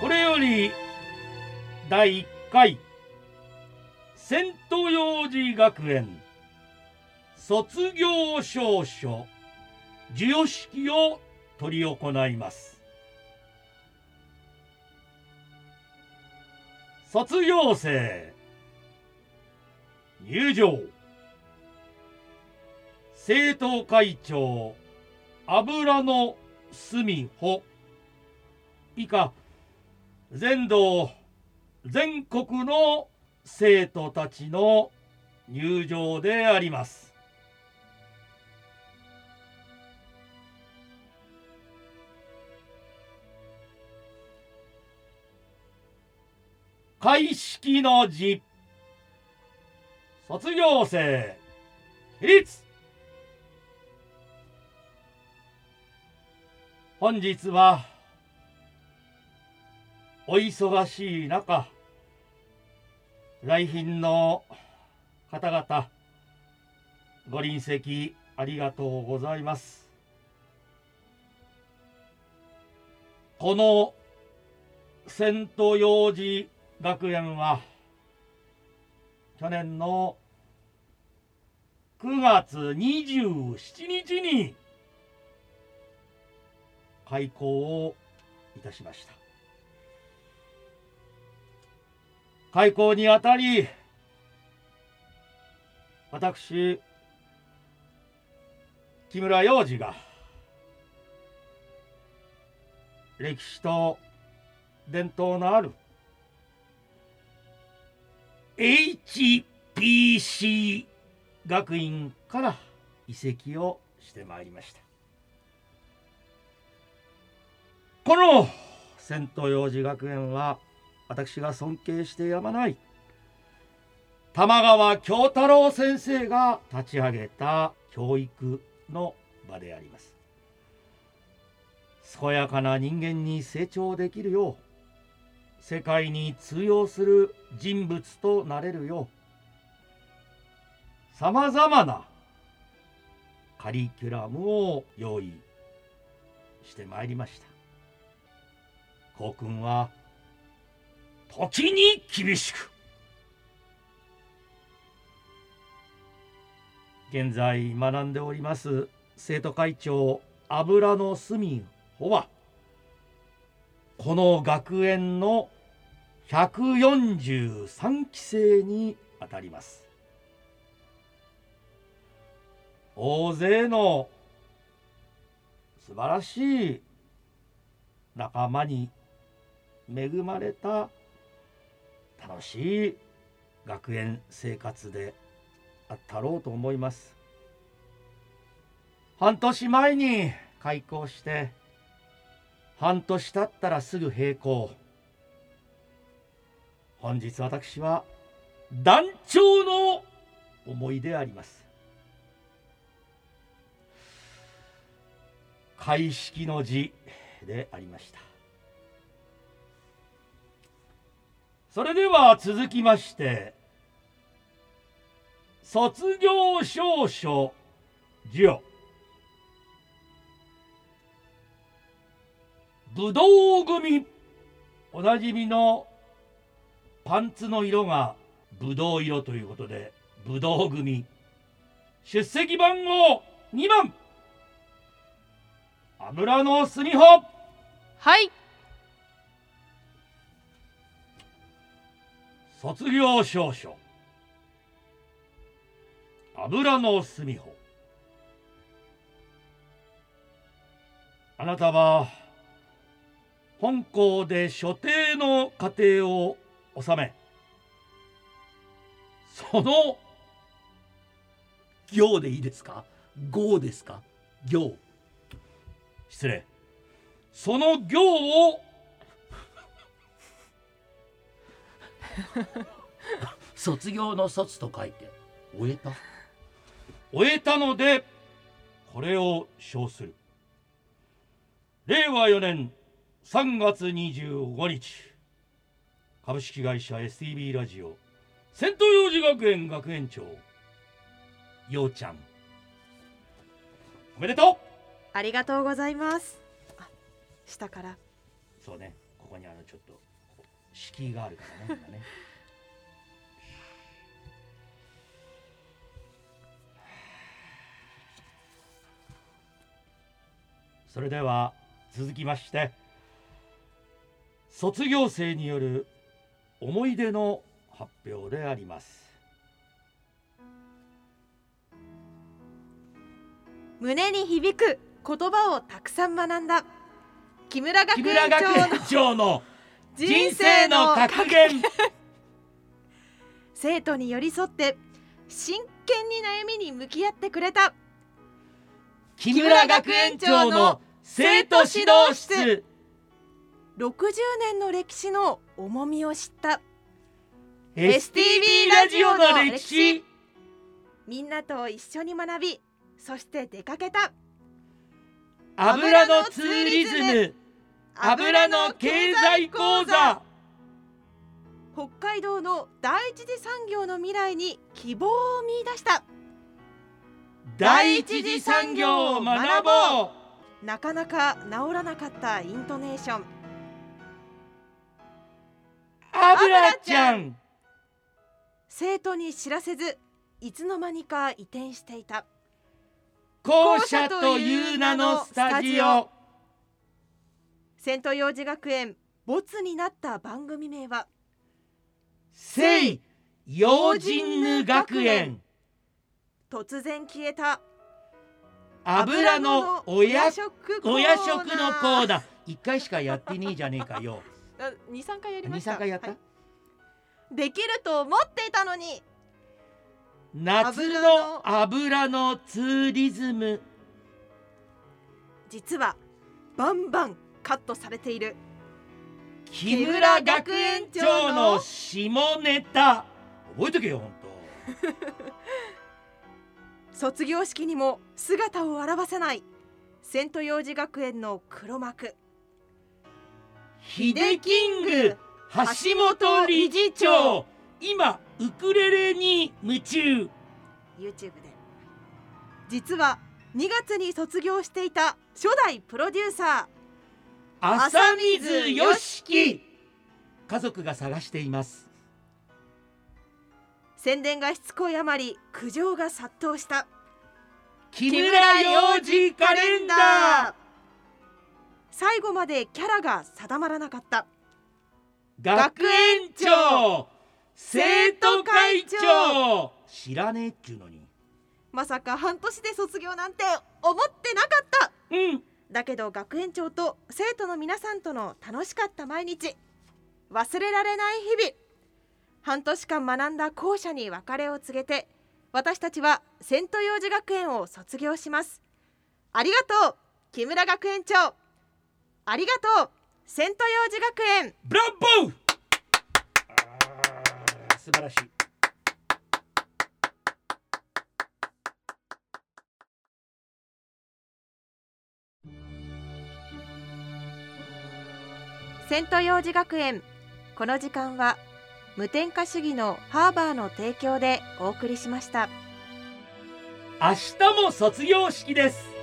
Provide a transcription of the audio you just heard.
これより第1回セント幼児学園卒業証書授与式を執り行います。卒業生入場。生徒会長油の隅穂。以下全道全国の生徒たちの入場であります。開式の辞卒業生起立。本日はお忙しい中来賓の方々ご臨席ありがとうございます。このセント幼児学園は去年の9月27日に開校をいたしました。開校にあたり私木村洋二が歴史と伝統のある HPC 学院から移籍をしてまいりました。この仙東幼児学園は私が尊敬してやまない。玉川京太郎先生が立ち上げた教育の場であります。健やかな人間に成長できるよう世界に通用する人物となれるようさまざまなカリキュラムを用意してまいりました。校訓は時に厳しく。現在学んでおります生徒会長油の隅穂はこの学園の143期生にあたります。大勢の素晴らしい仲間に恵まれた楽しい学園生活であったろうと思います。半年前に開校して半年経ったらすぐ閉校。本日私は団長の思いであります。開式の辞でありました。それでは続きまして卒業証書授与。ぶどう組。おなじみのパンツの色がぶどう色ということでぶどう組。出席番号2番。油の隅穂はい。卒業証書。油の隅穂あなたは本校で所定の過程を収めその行でいいですか？行ですか？行。失礼。その行を卒業の卒と書いて終えた？終えたのでこれを称する。令和4年3月25日株式会社 STB ラジオ仙東幼児学園学園長ようちゃん。おめでとう！ありがとうございます。あ下から。そうねここにあのちょっと敷居があるからね今ね。それでは続きまして卒業生による思い出の発表であります。胸に響く言葉をたくさん学んだ木村学木園長の人生の格言。生徒に寄り添って真剣に悩みに向き合ってくれた。木村学園長の生徒指導室。60年の歴史の重みを知った。STV ラジオの歴史。みんなと一緒に学びそして出かけた。油のツーリズム油の経済講座。北海道の第一次産業の未来に希望を見出した。第一次産業を学ぼう。なかなか治らなかったイントネーション。油ちゃん。生徒に知らせずいつの間にか移転していた。校舎という名のスタジオセント幼児学園没になった番組名は聖幼人ぬ学園。突然消えた油のおや食お夜食のコーナー。一回しかやってねえじゃねえかよ。あ二三回やりま二した。三回やった、はい。できると思っていたのに夏の油のツーリズム。実はバンバンカットされている。木村学園長の下ネタ。覚えとけよほんと卒業式にも姿を現せない。セント幼児学園の黒幕。ヒデキング橋本理事長。今ウクレレに夢中。YouTube で。実は2月に卒業していた初代プロデューサ浅水よしき。家族が探しています。ー宣伝がしつこいあまり苦情が殺到した。木村幼児カレンダー。最後までキャラが定まらなかった。学園長生徒会長。知らねえっちゅうのに。まさか半年で卒業なんて思ってなかった。うんだけど学園長と生徒の皆さんとの楽しかった毎日。忘れられない日々。半年間学んだ校舎に別れを告げて私たちはセント幼児学園を卒業します。ありがとう木村学園長。ありがとうセント幼児学園。ブラボー素晴らしいセント幼児学園。この時間は無添加主義のハーバーの提供でお送りしました。明日も卒業式です。